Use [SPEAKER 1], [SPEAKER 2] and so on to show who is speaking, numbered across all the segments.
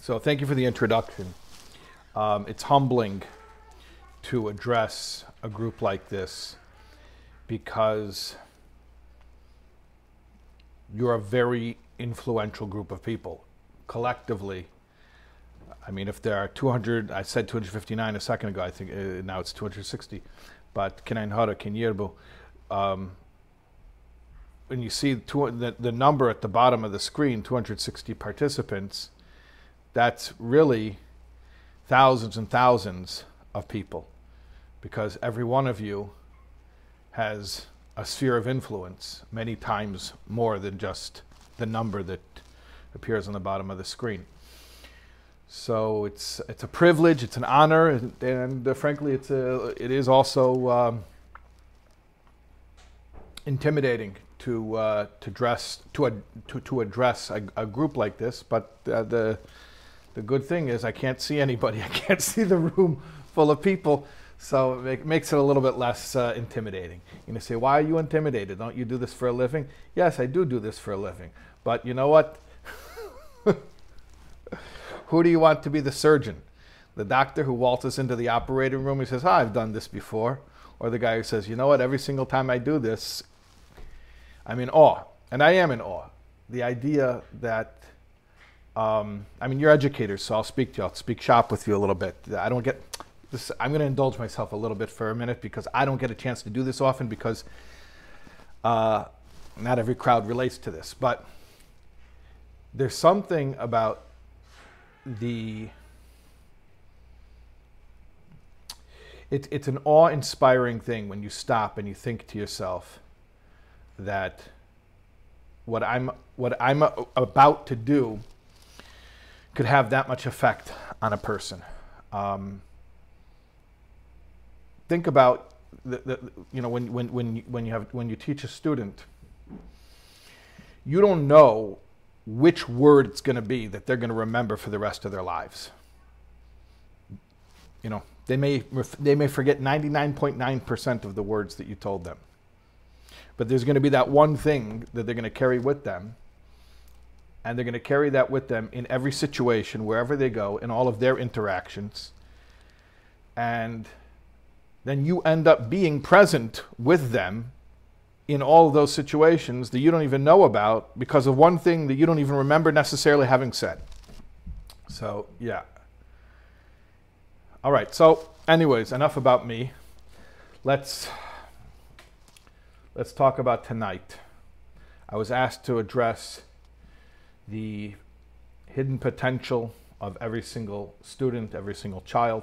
[SPEAKER 1] So thank you for the introduction. Um, it's humbling to address a group like this because you're a very influential group of people. Collectively, I mean, if there are 200, I said 259 a second ago, I think uh, now it's 260, but Kenan Hara, Kenyerbu, when you see two, the, the number at the bottom of the screen, 260 participants, that's really thousands and thousands of people because every one of you has a sphere of influence many times more than just the number that appears on the bottom of the screen. So it's it's a privilege, it's an honor, and, and uh, frankly, it's a it is also um, intimidating to uh, to dress to to to address a, a group like this. But uh, the the good thing is I can't see anybody. I can't see the room full of people, so it makes it a little bit less uh, intimidating. And you know, say, why are you intimidated? Don't you do this for a living? Yes, I do do this for a living. But you know what? Who do you want to be the surgeon? The doctor who waltzes into the operating room and says, oh, I've done this before. Or the guy who says, you know what, every single time I do this, I'm in awe. And I am in awe. The idea that, um, I mean, you're educators, so I'll speak to you. I'll speak shop with you a little bit. I don't get this, I'm going to indulge myself a little bit for a minute because I don't get a chance to do this often because uh, not every crowd relates to this. But there's something about the it, it's an awe-inspiring thing when you stop and you think to yourself that what I'm what I'm about to do could have that much effect on a person. Um, think about the, the, you know when when when when you have when you teach a student, you don't know which word it's going to be that they're going to remember for the rest of their lives. You know, they may they may forget 99.9% of the words that you told them. But there's going to be that one thing that they're going to carry with them. And they're going to carry that with them in every situation, wherever they go, in all of their interactions. And then you end up being present with them in all those situations that you don't even know about because of one thing that you don't even remember necessarily having said. So, yeah. All right. So, anyways, enough about me. Let's let's talk about tonight. I was asked to address the hidden potential of every single student, every single child,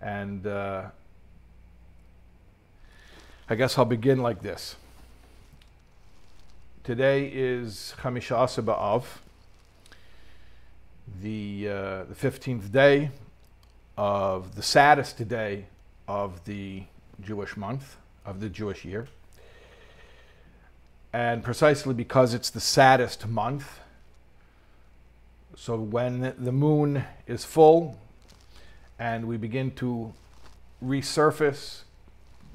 [SPEAKER 1] and uh, I guess I'll begin like this. Today is Chamisha B'Av, the, uh, the 15th day of the saddest day of the Jewish month, of the Jewish year. And precisely because it's the saddest month, so when the moon is full and we begin to resurface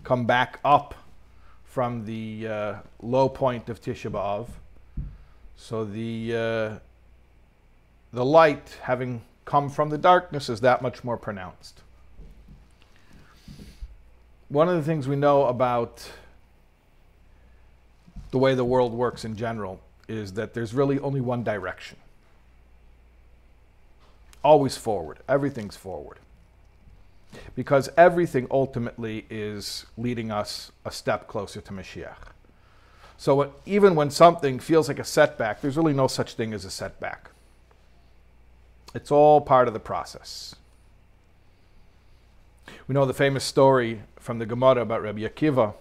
[SPEAKER 1] come back up from the uh, low point of Tisha B'Av. So the, uh, the light, having come from the darkness, is that much more pronounced. One of the things we know about the way the world works in general is that there's really only one direction. Always forward. Everything's forward because everything ultimately is leading us a step closer to Mashiach. So even when something feels like a setback, there's really no such thing as a setback. It's all part of the process. We know the famous story from the Gemara about Rabbi Akiva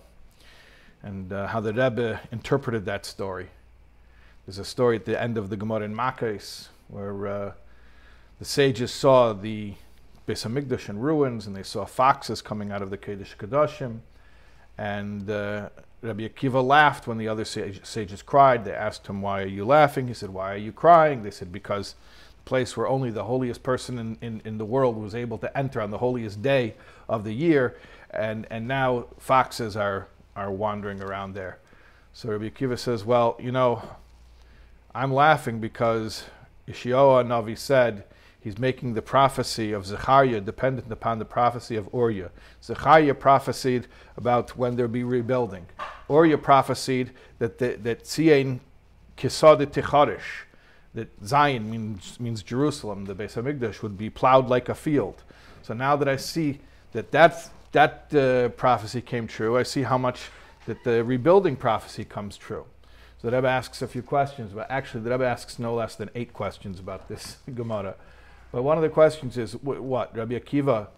[SPEAKER 1] and uh, how the Rebbe interpreted that story. There's a story at the end of the Gemara in Makkos where uh, the sages saw the Beis Hamikdash in ruins, and they saw foxes coming out of the Kodesh Kodashim. And uh, Rabbi Akiva laughed when the other sage, sages cried. They asked him, Why are you laughing? He said, Why are you crying? They said, Because the place where only the holiest person in, in, in the world was able to enter on the holiest day of the year, and, and now foxes are, are wandering around there. So Rabbi Akiva says, Well, you know, I'm laughing because Yeshua Navi said he's making the prophecy of Zechariah dependent upon the prophecy of Uriah. Zechariah prophesied about when there'll be rebuilding. Uriah prophesied that the, that Tzion Kisad Ticharish, that Zion means, means Jerusalem, the Beis Hamikdash, would be plowed like a field. So now that I see that that, that uh, prophecy came true, I see how much that the rebuilding prophecy comes true. So the Rebbe asks a few questions, but actually the Rebbe asks no less than eight questions about this Gemara. But one of the questions is what? Rabbi Akiva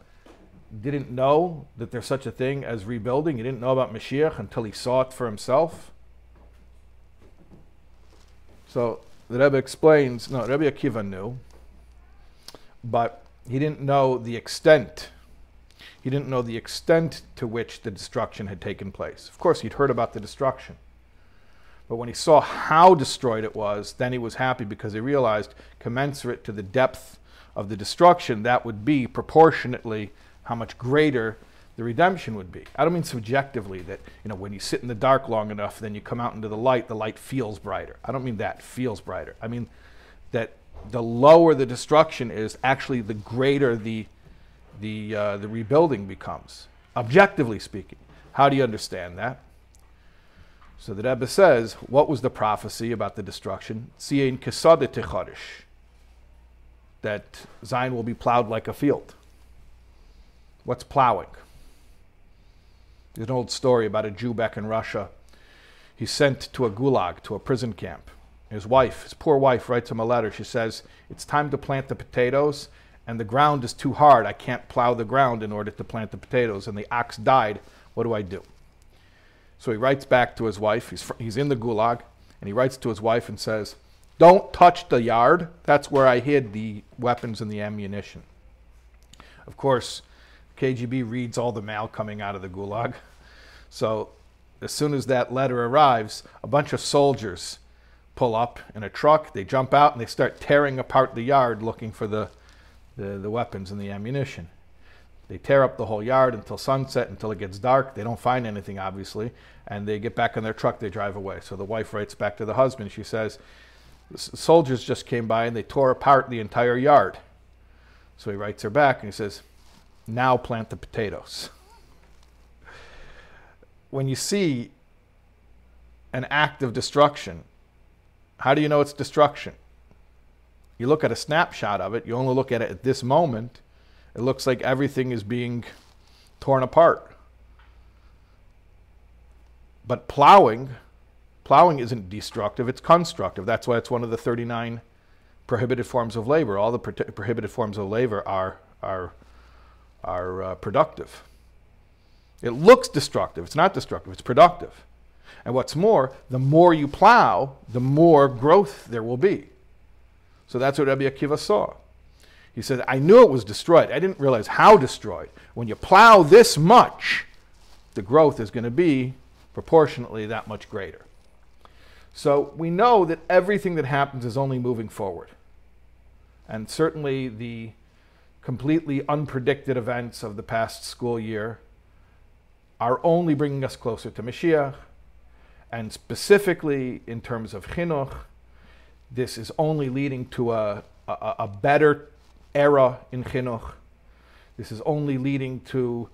[SPEAKER 1] didn't know that there's such a thing as rebuilding. He didn't know about Mashiach until he saw it for himself. So the Rebbe explains, no, Rabbi Akiva knew, but he didn't know the extent. He didn't know the extent to which the destruction had taken place. Of course, he'd heard about the destruction. But when he saw how destroyed it was, then he was happy because he realized, commensurate to the depth of the destruction, that would be proportionately how much greater the redemption would be. I don't mean subjectively that, you know, when you sit in the dark long enough, then you come out into the light, the light feels brighter. I don't mean that, feels brighter. I mean that the lower the destruction is, actually the greater the, the, uh, the rebuilding becomes, objectively speaking. How do you understand that? So the Rebbe says, what was the prophecy about the destruction? That Zion will be plowed like a field. What's plowing? There's an old story about a Jew back in Russia. He's sent to a gulag, to a prison camp. His wife, his poor wife, writes him a letter. She says, It's time to plant the potatoes, and the ground is too hard. I can't plow the ground in order to plant the potatoes, and the ox died. What do I do? So he writes back to his wife. He's, he's in the gulag, and he writes to his wife and says, Don't touch the yard. That's where I hid the weapons and the ammunition. Of course, KGB reads all the mail coming out of the gulag. So as soon as that letter arrives, a bunch of soldiers pull up in a truck. They jump out and they start tearing apart the yard looking for the, the, the weapons and the ammunition. They tear up the whole yard until sunset, until it gets dark. They don't find anything, obviously, and they get back in their truck. They drive away. So the wife writes back to the husband. She says, "Soldiers just came by and they tore apart the entire yard." So he writes her back and he says, "Now plant the potatoes." When you see an act of destruction, how do you know it's destruction? You look at a snapshot of it. You only look at it at this moment it looks like everything is being torn apart. But plowing, plowing isn't destructive, it's constructive. That's why it's one of the 39 prohibited forms of labor. All the pro- prohibited forms of labor are, are, are uh, productive. It looks destructive, it's not destructive, it's productive. And what's more, the more you plow, the more growth there will be. So that's what Rabbi Akiva saw. He said, I knew it was destroyed. I didn't realize how destroyed. When you plow this much, the growth is going to be proportionately that much greater. So we know that everything that happens is only moving forward. And certainly the completely unpredicted events of the past school year are only bringing us closer to Mashiach. And specifically in terms of chinuch, this is only leading to a, a, a better era in chinuch. This is only leading to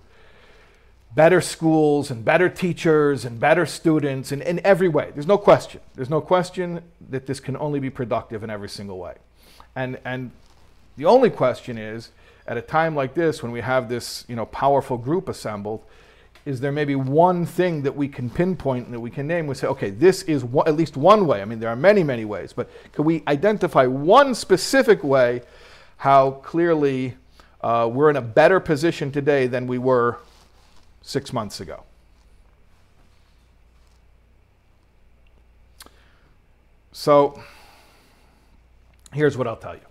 [SPEAKER 1] better schools and better teachers and better students in, in every way. There's no question. There's no question that this can only be productive in every single way. And, and the only question is, at a time like this, when we have this you know, powerful group assembled, is there maybe one thing that we can pinpoint and that we can name? We say, okay, this is one, at least one way. I mean, there are many, many ways, but can we identify one specific way how clearly uh, we're in a better position today than we were six months ago. So here's what I'll tell you.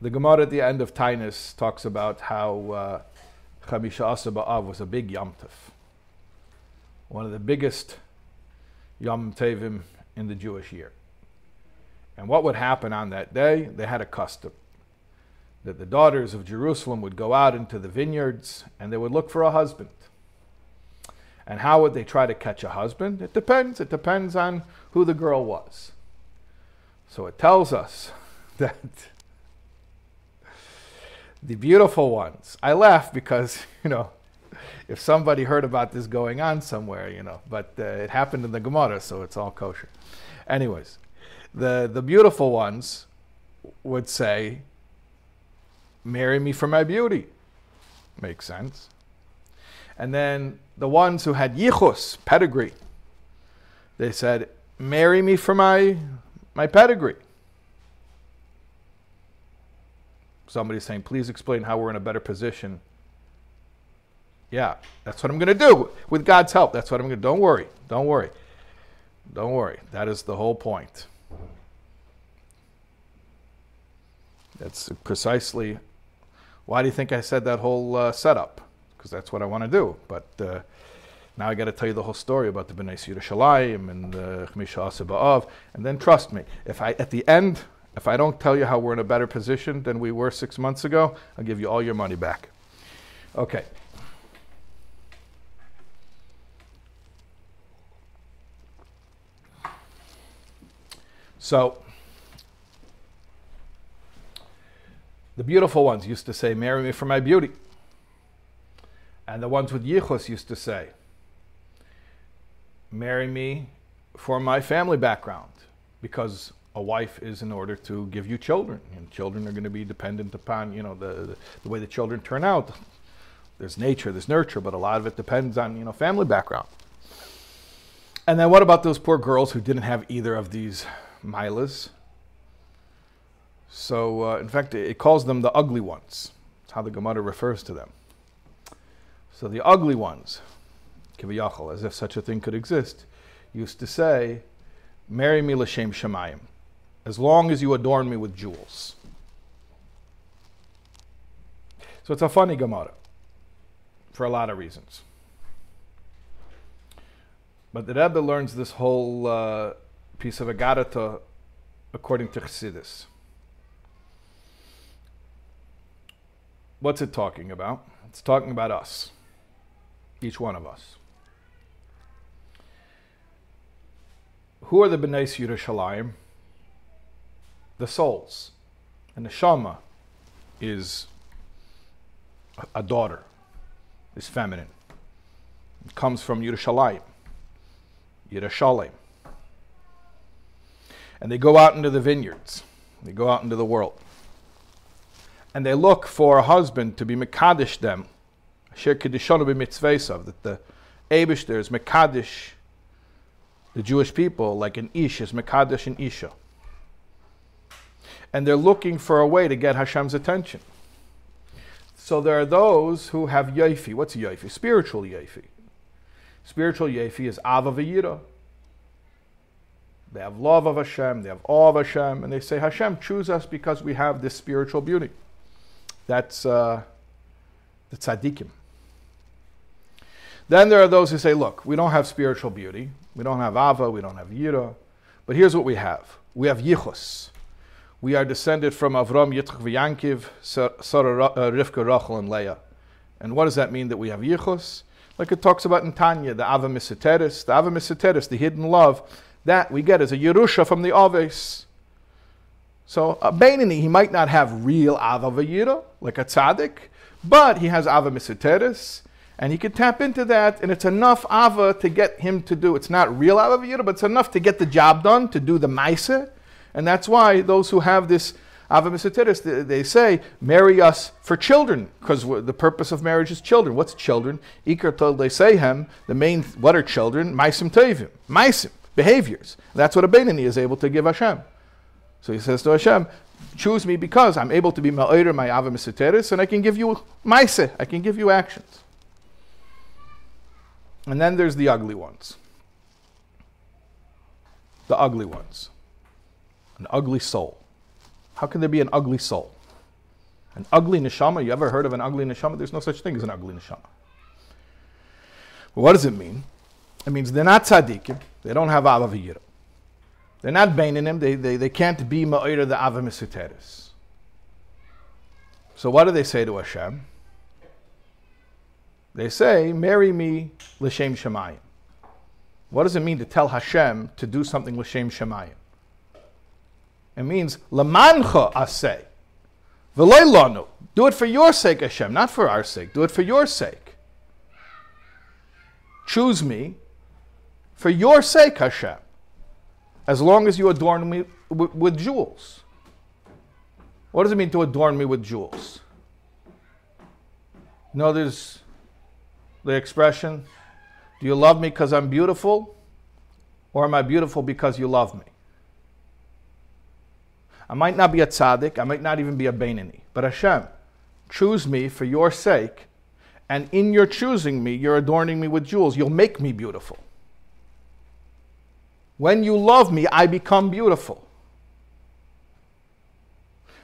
[SPEAKER 1] The Gemara at the end of Tainus talks about how uh, Chamisha Asa Ba'av was a big Yom one of the biggest Yom Tevim in the Jewish year. And what would happen on that day? They had a custom that the daughters of Jerusalem would go out into the vineyards and they would look for a husband. And how would they try to catch a husband? It depends. It depends on who the girl was. So it tells us that the beautiful ones. I laugh because, you know, if somebody heard about this going on somewhere, you know, but uh, it happened in the Gemara, so it's all kosher. Anyways, the, the beautiful ones would say, Marry me for my beauty. Makes sense. And then the ones who had yichus, pedigree, they said, Marry me for my, my pedigree. Somebody's saying, Please explain how we're in a better position. Yeah, that's what I'm going to do with God's help. That's what I'm going to Don't worry. Don't worry. Don't worry. That is the whole point. That's precisely why do you think I said that whole uh, setup? Because that's what I want to do. But uh, now I got to tell you the whole story about the Bnei Yerushalayim and the Chmisha Ba'av. And then trust me, if I at the end, if I don't tell you how we're in a better position than we were six months ago, I'll give you all your money back. Okay. So The beautiful ones used to say, Marry me for my beauty. And the ones with yichus used to say, Marry me for my family background. Because a wife is in order to give you children. And children are going to be dependent upon, you know, the, the way the children turn out. There's nature, there's nurture, but a lot of it depends on, you know, family background. And then what about those poor girls who didn't have either of these milas? So, uh, in fact, it calls them the ugly ones. That's how the Gemara refers to them. So, the ugly ones, kiviyachal, as if such a thing could exist, used to say, Marry me l'shem shemayim, as long as you adorn me with jewels. So, it's a funny Gemara for a lot of reasons. But the Rebbe learns this whole uh, piece of Agadata according to Chassidus. What's it talking about? It's talking about us, each one of us. Who are the Bnei Yerushalayim? The souls. And the Shama is a daughter, is feminine. It comes from Yerushalayim, Yerushalayim. And they go out into the vineyards, they go out into the world and they look for a husband to be Mekadesh them. Shir Kedishonu b'mitzvesav, that the Abishter is Mekadesh, the Jewish people, like an Ish is Mekadesh and Isha. And they're looking for a way to get Hashem's attention. So there are those who have Yaifi. What's Yaifi? Spiritual Yaifi. Spiritual Yaifi is Ava V'yira. They have love of Hashem, they have awe of Hashem, and they say, Hashem, choose us because we have this spiritual beauty. That's uh, the tzaddikim. Then there are those who say, look, we don't have spiritual beauty. We don't have Ava, we don't have Yira. But here's what we have. We have Yichus. We are descended from Avram, Yitzchak, V'yankiv, Sarah, uh, Rivka, Rachel, and Leah. And what does that mean that we have Yichus? Like it talks about in Tanya, the Ava Miseteris, the Ava Miseteris, the hidden love, that we get as a Yerusha from the Aves. So a Beinani, he might not have real Ava Vayira, like a tzaddik, but he has Ava Misiteris, and he could tap into that, and it's enough Ava to get him to do, it's not real Ava Vayira, but it's enough to get the job done, to do the Maise, and that's why those who have this Ava Misiteris, they, say, marry us for children, because the purpose of marriage is children. What's children? Say him, the main, what are children? Maisim Tevim, Maisim, behaviors. That's what a Beinani is able to give Hashem. So he says to Hashem, choose me because I'm able to be ma'ir my ava miseteris, and I can give you maise, I can give you actions. And then there's the ugly ones. The ugly ones. An ugly soul. How can there be an ugly soul? An ugly neshama? You ever heard of an ugly neshama? There's no such thing as an ugly neshama. What does it mean? It means they're not tzaddikim. They don't have ava v'yira. They're not him. They, they, they can't be Ma'ira the Avamisuteris. So what do they say to Hashem? They say, marry me l'shem shemayim. What does it mean to tell Hashem to do something l'shem shemayim? It means lamancha asay, v'loy Do it for your sake, Hashem, not for our sake. Do it for your sake. Choose me for your sake, Hashem, as long as you adorn me with, with jewels. What does it mean to adorn me with jewels? You know, there's the expression, do you love me because I'm beautiful? Or am I beautiful because you love me? I might not be a tzaddik, I might not even be a Bainani, but Hashem, choose me for your sake, and in your choosing me, you're adorning me with jewels. You'll make me beautiful. When you love me, I become beautiful.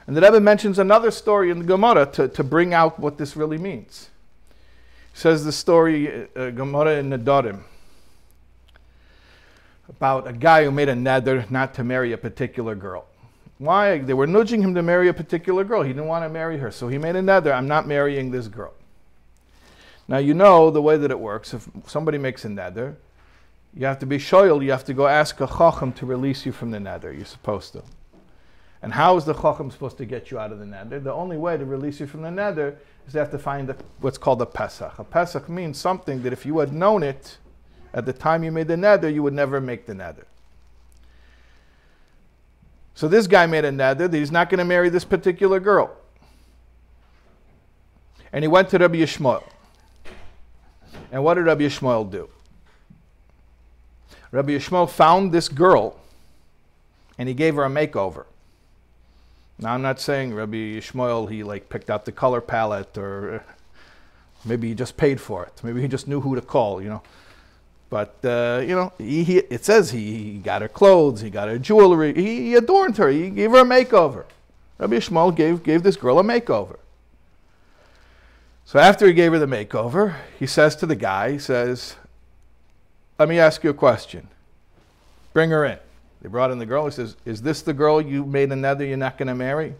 [SPEAKER 1] And the Rebbe mentions another story in the Gemara to, to bring out what this really means. He says the story, uh, Gemara in Nedarim, about a guy who made a neder not to marry a particular girl. Why? They were nudging him to marry a particular girl. He didn't want to marry her. So he made a neder, I'm not marrying this girl. Now, you know the way that it works. If somebody makes a neder, you have to be shoyal, you have to go ask a chacham to release you from the neder. You're supposed to. And how is the chacham supposed to get you out of the neder? The only way to release you from the neder is they have to find a, what's called a pesach. A pesach means something that if you had known it at the time you made the neder, you would never make the neder. So this guy made a that he's not going to marry this particular girl. And he went to Rabbi Yishmael. And what did Rabbi Yishmael do? Rabbi Yishmael found this girl and he gave her a makeover. Now, I'm not saying Rabbi Yishmael, he like picked out the color palette or maybe he just paid for it. Maybe he just knew who to call, you know. But, uh, you know, he, he, it says he, he, got her clothes, he got her jewelry, he, adorned her, he gave her a makeover. Rabbi Yishmael gave, gave this girl a makeover. So after he gave her the makeover, he says to the guy, he says, let me ask you a question. Bring her in. They brought in the girl. He says, Is this the girl you made a neder you're not going to marry?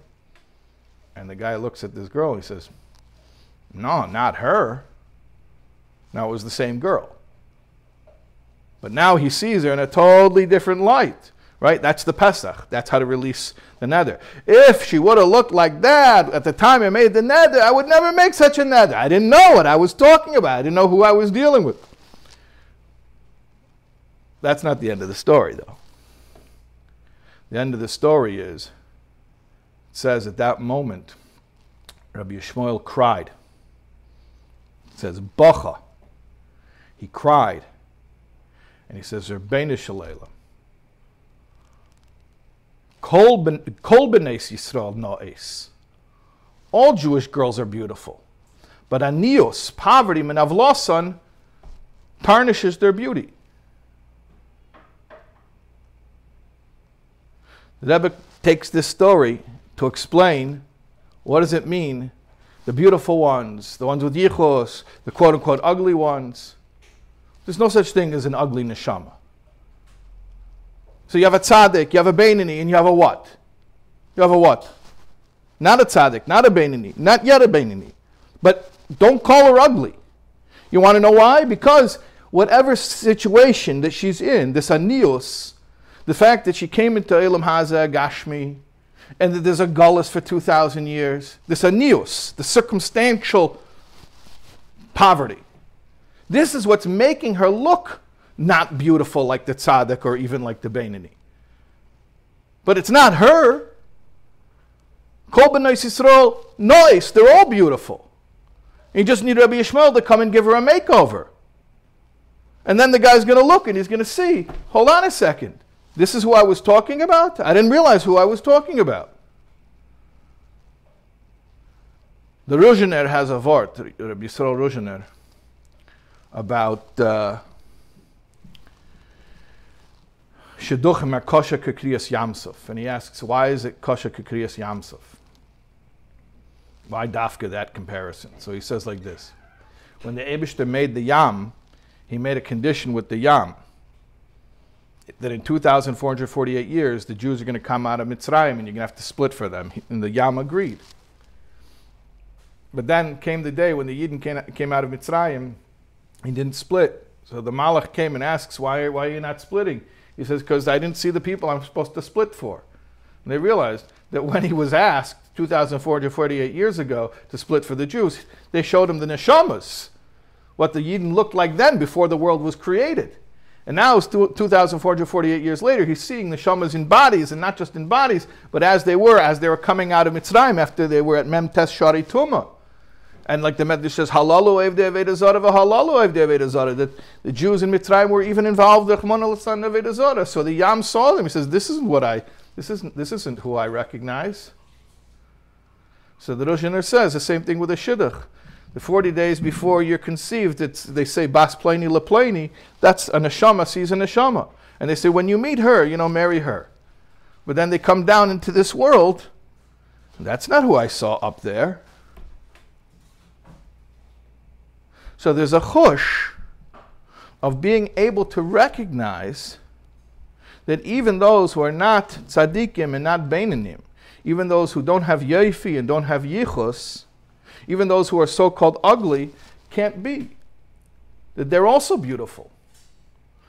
[SPEAKER 1] And the guy looks at this girl. He says, No, not her. Now it was the same girl. But now he sees her in a totally different light, right? That's the Pesach. That's how to release the neder. If she would have looked like that at the time I made the neder, I would never make such a neder. I didn't know what I was talking about. I didn't know who I was dealing with. That's not the end of the story, though. The end of the story is, it says at that moment, Rabbi Yishmael cried. It says, Bacha. He cried. And he says, Rabbeinu Shalala. Kol b'neis Yisrael no'es. All Jewish girls are beautiful. But anios, poverty, menavlosan, tarnishes their beauty. The Rebbe takes this story to explain what does it mean, the beautiful ones, the ones with yichos, the quote unquote ugly ones. There's no such thing as an ugly neshama. So you have a tzaddik, you have a Bainani, and you have a what? You have a what? Not a tzaddik, not a Bainani, not yet a Bainani. But don't call her ugly. You want to know why? Because whatever situation that she's in, this anios, the fact that she came into Elam Haza Gashmi, and that there's a gullus for 2,000 years, this anius, the circumstantial poverty. This is what's making her look not beautiful like the tzaddik or even like the Bainani. But it's not her. Kol Yisrael, noise, they're all beautiful. You just need Rabbi Yishmael to come and give her a makeover. And then the guy's going to look and he's going to see, hold on a second. This is who I was talking about? I didn't realize who I was talking about. The Ruzhiner has a vort, Rabbi Yisrael Ruzhiner, about uh, Shidduchim are kosher kekriyas yamsuf. And he asks, why is it kosher kekriyas yamsuf? Why dafka that comparison? So he says like this. When the Abishter made the yam, he made a condition with the yam that in 2,448 years, the Jews are going to come out of Mitzrayim and you're going to have to split for them. And the Yam agreed. But then came the day when the Yidden came out of Mitzrayim, he didn't split. So the Malach came and asks, why, why are you not splitting? He says, because I didn't see the people I'm supposed to split for. And they realized that when he was asked 2,448 years ago to split for the Jews, they showed him the neshamas, what the Yidden looked like then before the world was created. And now, it's 2,448 years later, he's seeing the shamas in bodies, and not just in bodies, but as they were, as they were coming out of Mitzrayim after they were at Memtes Shari Tumah. And like the Medrash says, halalu evde avedazara v'halalu evde that the Jews in Mitzrayim were even involved in avedazara. So the Yam saw them. He says, "This isn't what I. This isn't. This isn't who I recognize." So the Rosh says the same thing with the shidduch. The 40 days before you're conceived, it's, they say bas pleni lepleni. That's a neshama sees a neshama, and they say when you meet her, you know, marry her. But then they come down into this world. That's not who I saw up there. So there's a chush of being able to recognize that even those who are not tzaddikim and not beinanim, even those who don't have yoifi and don't have yichus, even those who are so-called ugly, can't be. That they're also beautiful.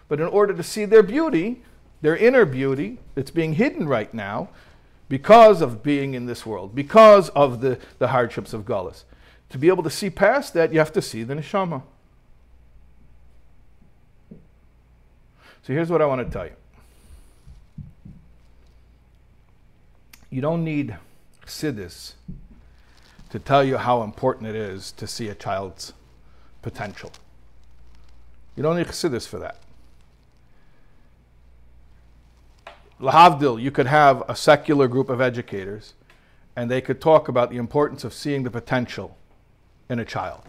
[SPEAKER 1] But in order to see their beauty, their inner beauty that's being hidden right now, because of being in this world, because of the, the hardships of Gullus, to be able to see past that, you have to see the neshama. So here's what I want to tell you. You don't need Chassidus to tell you how important it is to see a child's potential. You don't need Chassidus for that. Lahavdil, you could have a secular group of educators and they could talk about the importance of seeing the potential in a child.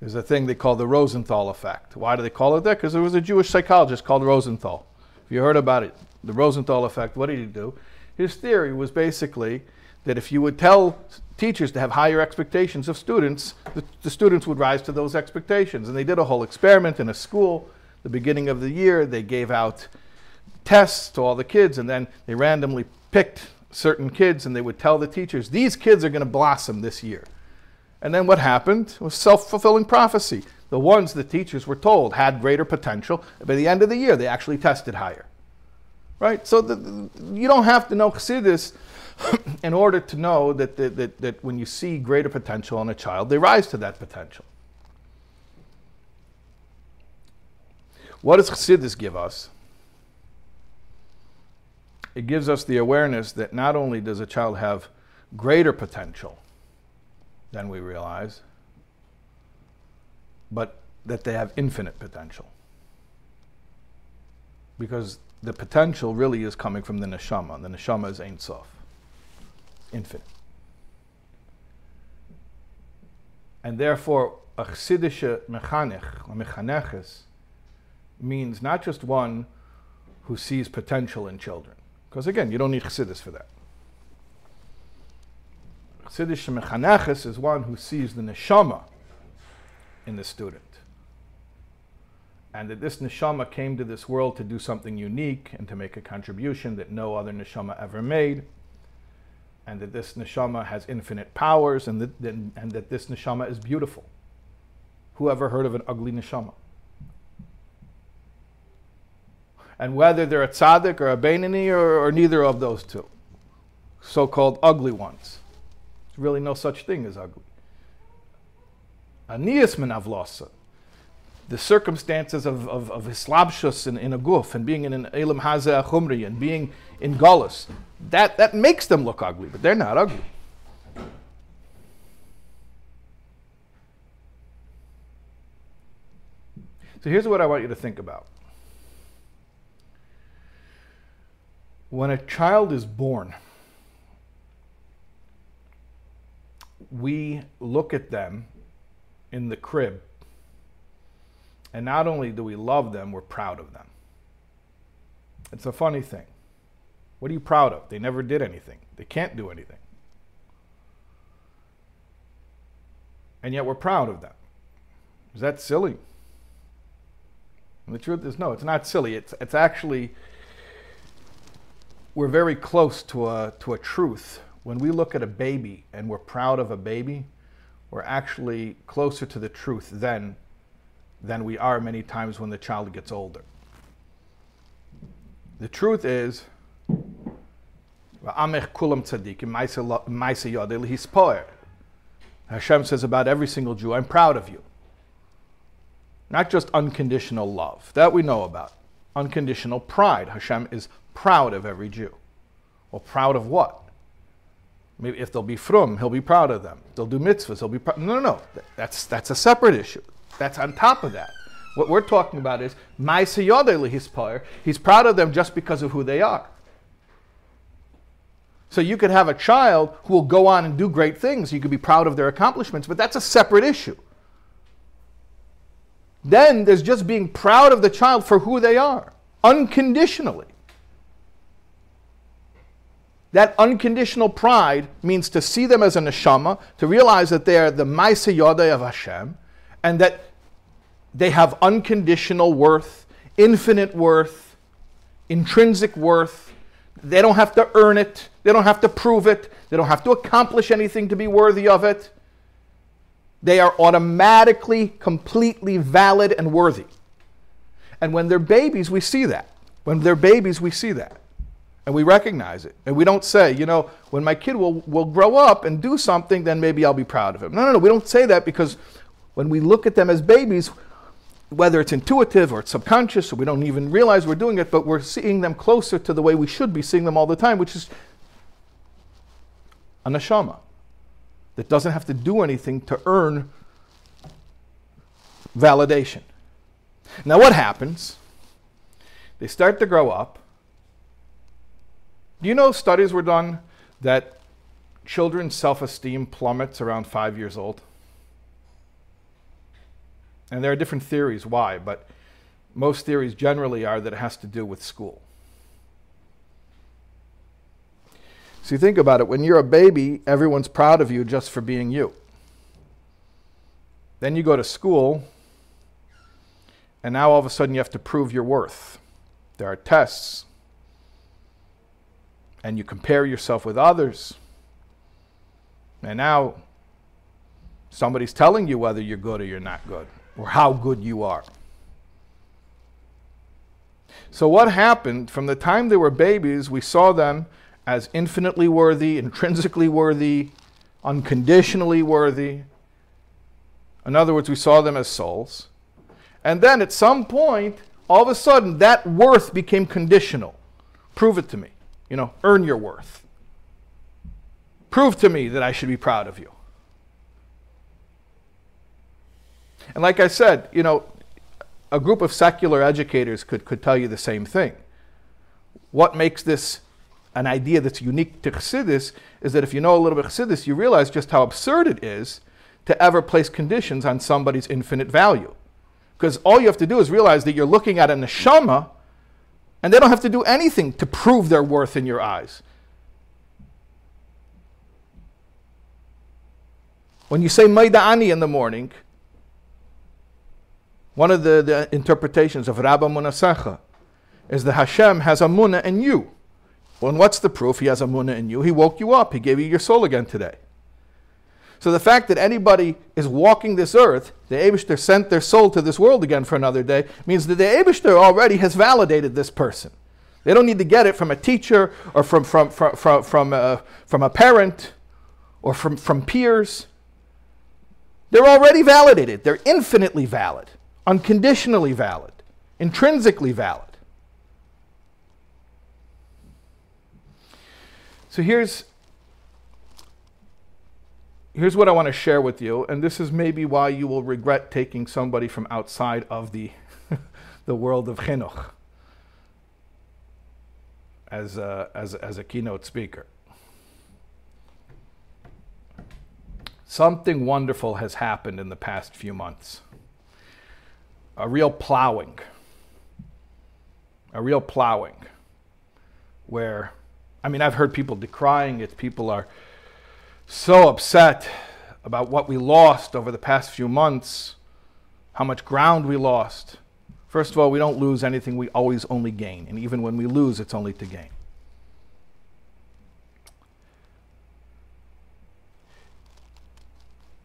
[SPEAKER 1] There's a thing they call the Rosenthal effect. Why do they call it that? Because there was a Jewish psychologist called Rosenthal. If you heard about it, the Rosenthal effect, what did he do? His theory was basically that if you would tell teachers to have higher expectations of students, the, the, students would rise to those expectations. And they did a whole experiment in a school. The beginning of the year, they gave out tests to all the kids, and then they randomly picked certain kids, and they would tell the teachers, these kids are going to blossom this year. And then what happened was self fulfilling prophecy. The ones the teachers were told had greater potential. By the end of the year, they actually tested higher. Right? So the, you don't have to know Chassidus in order to know that, that, that, when you see greater potential in a child, they rise to that potential. What does Chassidus give us? It gives us the awareness that not only does a child have greater potential, than we realize, but that they have infinite potential. Because the potential really is coming from the neshama. The neshama is Ein Sof, infinite. And therefore, a chassidische mechanech, or mechaneches, means not just one who sees potential in children. Because again, you don't need chassidus for that. Chassidish Mechaneches is one who sees the neshama in the student. And that this neshama came to this world to do something unique and to make a contribution that no other neshama ever made. And that this neshama has infinite powers and that, and that this neshama is beautiful. Who ever heard of an ugly neshama? And whether they're a tzaddik or a Bainani or, or neither of those two, so called ugly ones really no such thing as ugly. Anias menavlosa, the circumstances of, of, of hislabshus in, in a guf and being in an elam haza achumri and being in gullus, that, that makes them look ugly, but they're not ugly. So here's what I want you to think about. When a child is born, we look at them in the crib, and not only do we love them, we're proud of them. It's a funny thing. What are you proud of? They never did anything, they can't do anything. And yet we're proud of them. Is that silly? And the truth is, no, it's not silly. It's, it's actually, we're very close to a, to a truth when we look at a baby and we're proud of a baby, we're actually closer to the truth then than we are many times when the child gets older. The truth is, Hashem says about every single Jew, I'm proud of you. Not just unconditional love, that we know about. Unconditional pride. Hashem is proud of every Jew. Well, proud of what? Maybe if they'll be frum, he'll be proud of them. They'll do mitzvahs, he'll be proud. No, no, no. That's, that's a separate issue. That's on top of that. What we're talking about is He's proud of them just because of who they are. So you could have a child who will go on and do great things. You could be proud of their accomplishments, but that's a separate issue. Then there's just being proud of the child for who they are, unconditionally. That unconditional pride means to see them as a neshama, to realize that they are the Maisa Yodai of Hashem, and that they have unconditional worth, infinite worth, intrinsic worth. They don't have to earn it, they don't have to prove it, they don't have to accomplish anything to be worthy of it. They are automatically, completely valid and worthy. And when they're babies, we see that. When they're babies, we see that. And we recognize it. And we don't say, you know, when my kid will, will grow up and do something, then maybe I'll be proud of him. No, no, no. We don't say that because when we look at them as babies, whether it's intuitive or it's subconscious, or we don't even realize we're doing it, but we're seeing them closer to the way we should be seeing them all the time, which is a neshama that doesn't have to do anything to earn validation. Now, what happens? They start to grow up. Do you know studies were done that children's self esteem plummets around five years old? And there are different theories why, but most theories generally are that it has to do with school. So you think about it when you're a baby, everyone's proud of you just for being you. Then you go to school, and now all of a sudden you have to prove your worth. There are tests, and you compare yourself with others. And now somebody's telling you whether you're good or you're not good or how good you are. So, what happened from the time they were babies, we saw them as infinitely worthy, intrinsically worthy, unconditionally worthy. In other words, we saw them as souls. And then at some point, all of a sudden, that worth became conditional. Prove it to me. You know, earn your worth. Prove to me that I should be proud of you. And like I said, you know, a group of secular educators could, could tell you the same thing. What makes this an idea that's unique to Chassidus is that if you know a little bit Chassidus, you realize just how absurd it is to ever place conditions on somebody's infinite value. Because all you have to do is realize that you're looking at a neshama, and they don't have to do anything to prove their worth in your eyes. When you say Maida Ani in the morning, one of the, the interpretations of Rabba Munasecha is that Hashem has a munah in you. Well, and what's the proof? He has a munah in you. He woke you up. He gave you your soul again today. So the fact that anybody is walking this earth, the Abishter sent their soul to this world again for another day, means that the Abishter already has validated this person. They don't need to get it from a teacher or from, from, from, from, from, a, from a parent or from, from peers. They're already validated. They're infinitely valid unconditionally valid, intrinsically valid. So here's here's what I want to share with you, and this is maybe why you will regret taking somebody from outside of the the world of chinuch as a, as, as a keynote speaker. Something wonderful has happened in the past few months a real plowing. A real plowing. Where, I mean, I've heard people decrying it. People are so upset about what we lost over the past few months, how much ground we lost. First of all, we don't lose anything, we always only gain. And even when we lose, it's only to gain.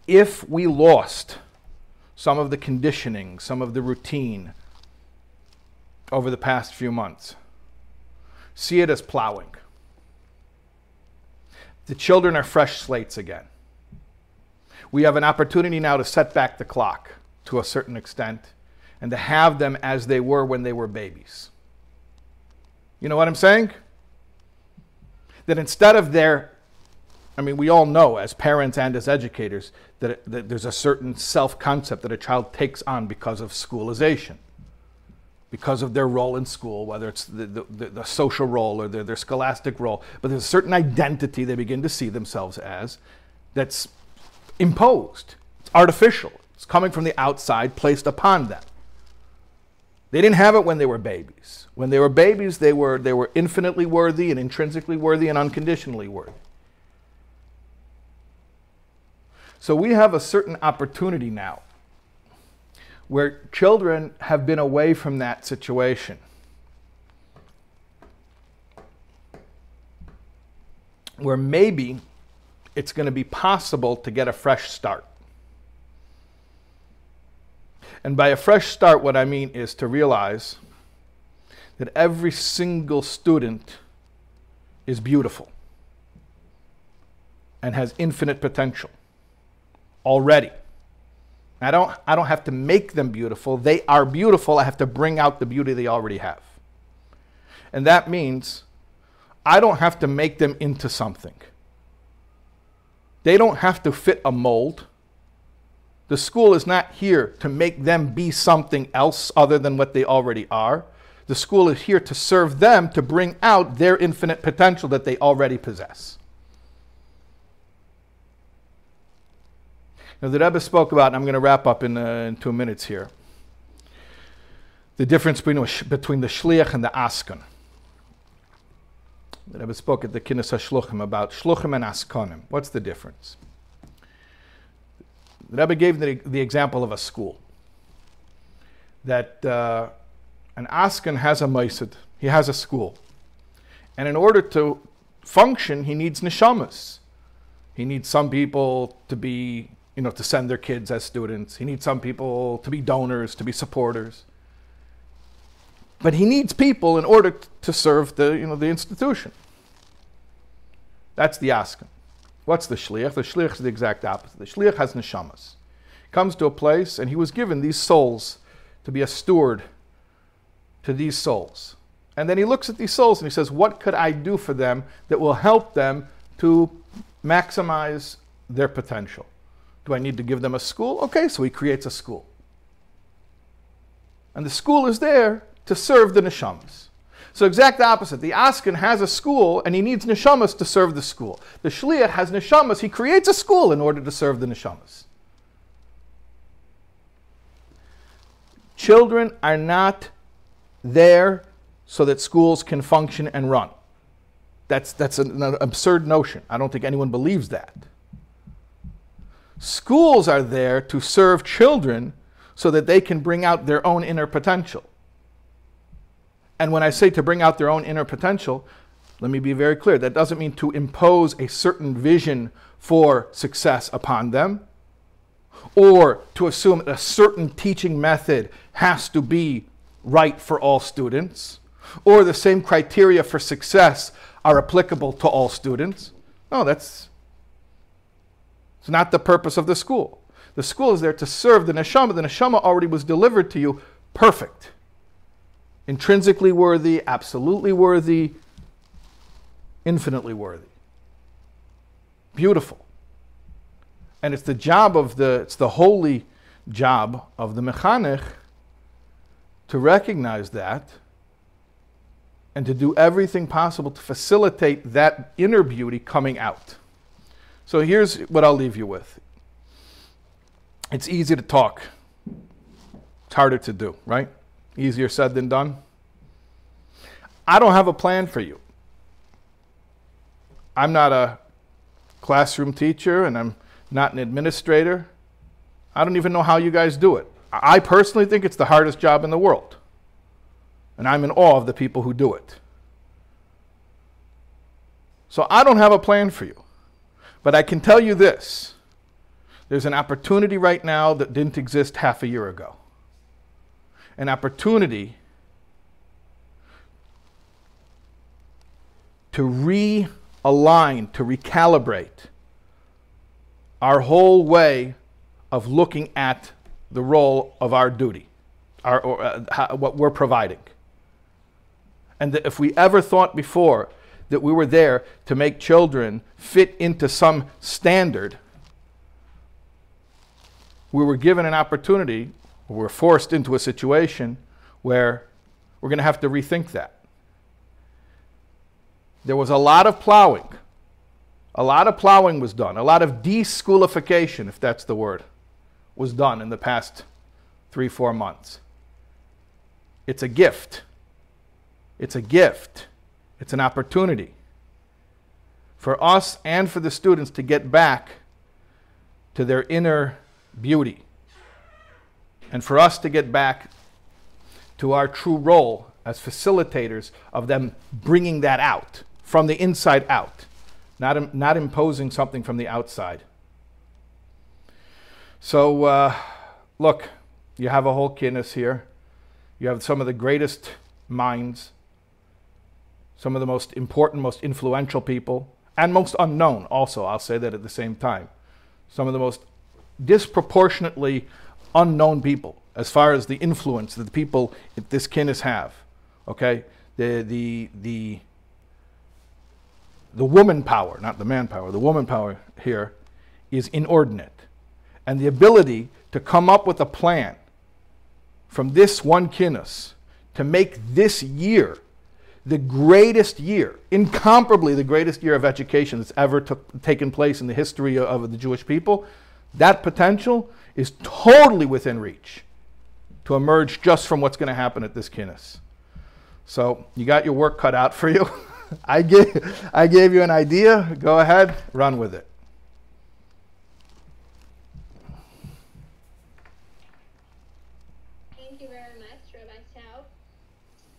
[SPEAKER 1] if we lost some of the conditioning, some of the routine over the past few months, see it as plowing. The children are fresh slates again. We have an opportunity now to set back the clock to a certain extent and to have them as they were when they were babies. You know what I'm saying? That instead of their, I mean, we all know as parents and as educators that, that there's a certain self concept that a child takes on because of schoolization, because of their role in school, whether it's the, the, the social role or their, their scholastic role. But there's a certain identity they begin to see themselves as that's imposed, it's artificial, it's coming from the outside, placed upon them. They didn't have it when they were babies. When they were babies, they were, they were infinitely worthy and intrinsically worthy and unconditionally worthy. So we have a certain opportunity now where children have been away from that situation. Where maybe it's going to be possible to get a fresh start. And by a fresh start, what I mean is to realize that every single student is beautiful and has infinite potential already. I don't, I don't have to make them beautiful. They are beautiful. I have to bring out the beauty they already have. And that means I don't have to make them into something. They don't have to fit a mold. The school is not here to make them be something else other than what they already are. The school is here to serve them to bring out their infinite potential that they already possess. Now, the Rebbe spoke about, and I'm going to wrap up in, uh, in two minutes here, the difference between, between the shliach and the askan. The Rebbe spoke at the Kinnis HaShluchim about shluchim and askanim. What's the difference? The Rebbe gave the, the example of a school. That uh, an Askan has a Maisid, he has a school. And in order to function, he needs neshamas. He needs some people to be, you know, to send their kids as students. He needs some people to be donors, to be supporters. But he needs people in order to serve the, you know, the institution. That's the Askan. What's the shliach? The shliach is the exact opposite. The shliach has neshamas. Comes to a place, and he was given these souls to be a steward to these souls. And then he looks at these souls and he says, What could I do for them that will help them to maximize their potential? Do I need to give them a school? Okay, so he creates a school. And the school is there to serve the neshamas. So exact opposite. The Askan has a school and he needs neshamas to serve the school. The Shliach has neshamas. He creates a school in order to serve the neshamas. Children are not there so that schools can function and run. That's, that's an, an absurd notion. I don't think anyone believes that. Schools are there to serve children so that they can bring out their own inner potential. And when I say to bring out their own inner potential, let me be very clear that doesn't mean to impose a certain vision for success upon them or to assume that a certain teaching method has to be right for all students or the same criteria for success are applicable to all students. No, that's it's not the purpose of the school. The school is there to serve the neshama. The neshama already was delivered to you perfect intrinsically worthy, absolutely worthy, infinitely worthy. Beautiful. And it's the job of the, it's the holy job of the mechanech to recognize that and to do everything possible to facilitate that inner beauty coming out. So here's what I'll leave you with. It's easy to talk. It's harder to do, right? Easier said than done. I don't have a plan for you. I'm not a classroom teacher and I'm not an administrator. I don't even know how you guys do it. I personally think it's the hardest job in the world. And I'm in awe of the people who do it. So I don't have a plan for you. But I can tell you this There's an opportunity right now that didn't exist half a year ago. An opportunity to realign, to recalibrate our whole way of looking at the role of our duty, our, or, uh, how, what we're providing. And that if we ever thought before that we were there to make children fit into some standard, we were given an opportunity, we were forced into a situation where we're going to have to rethink that. There was a lot of plowing. A lot of plowing was done. A lot of deschoolification, if that's the word, was done in the past three, four months. It's a gift. It's a gift. It's an opportunity for us and for the students to get back to their inner beauty and for us to get back to our true role as facilitators of them bringing that out from the inside out, not, not imposing something from the outside. So, uh, look, you have a whole kinnis here. You have some of the greatest minds, some of the most important, most influential people, and most unknown, also, I'll say that at the same time. Some of the most disproportionately unknown people as far as the influence that the people at this kinnis have. Okay? The, the, the, the woman power, not the man power, the woman power here is inordinate. And the ability to come up with a plan from this one kinnis to make this year the greatest year, incomparably the greatest year of education that's ever took, taken place in the history of, of the Jewish people, that potential is totally within reach to emerge just from what's going to happen at this kinnis. So you got your work cut out for you. I gave, I gave you an idea. Go ahead, run with it.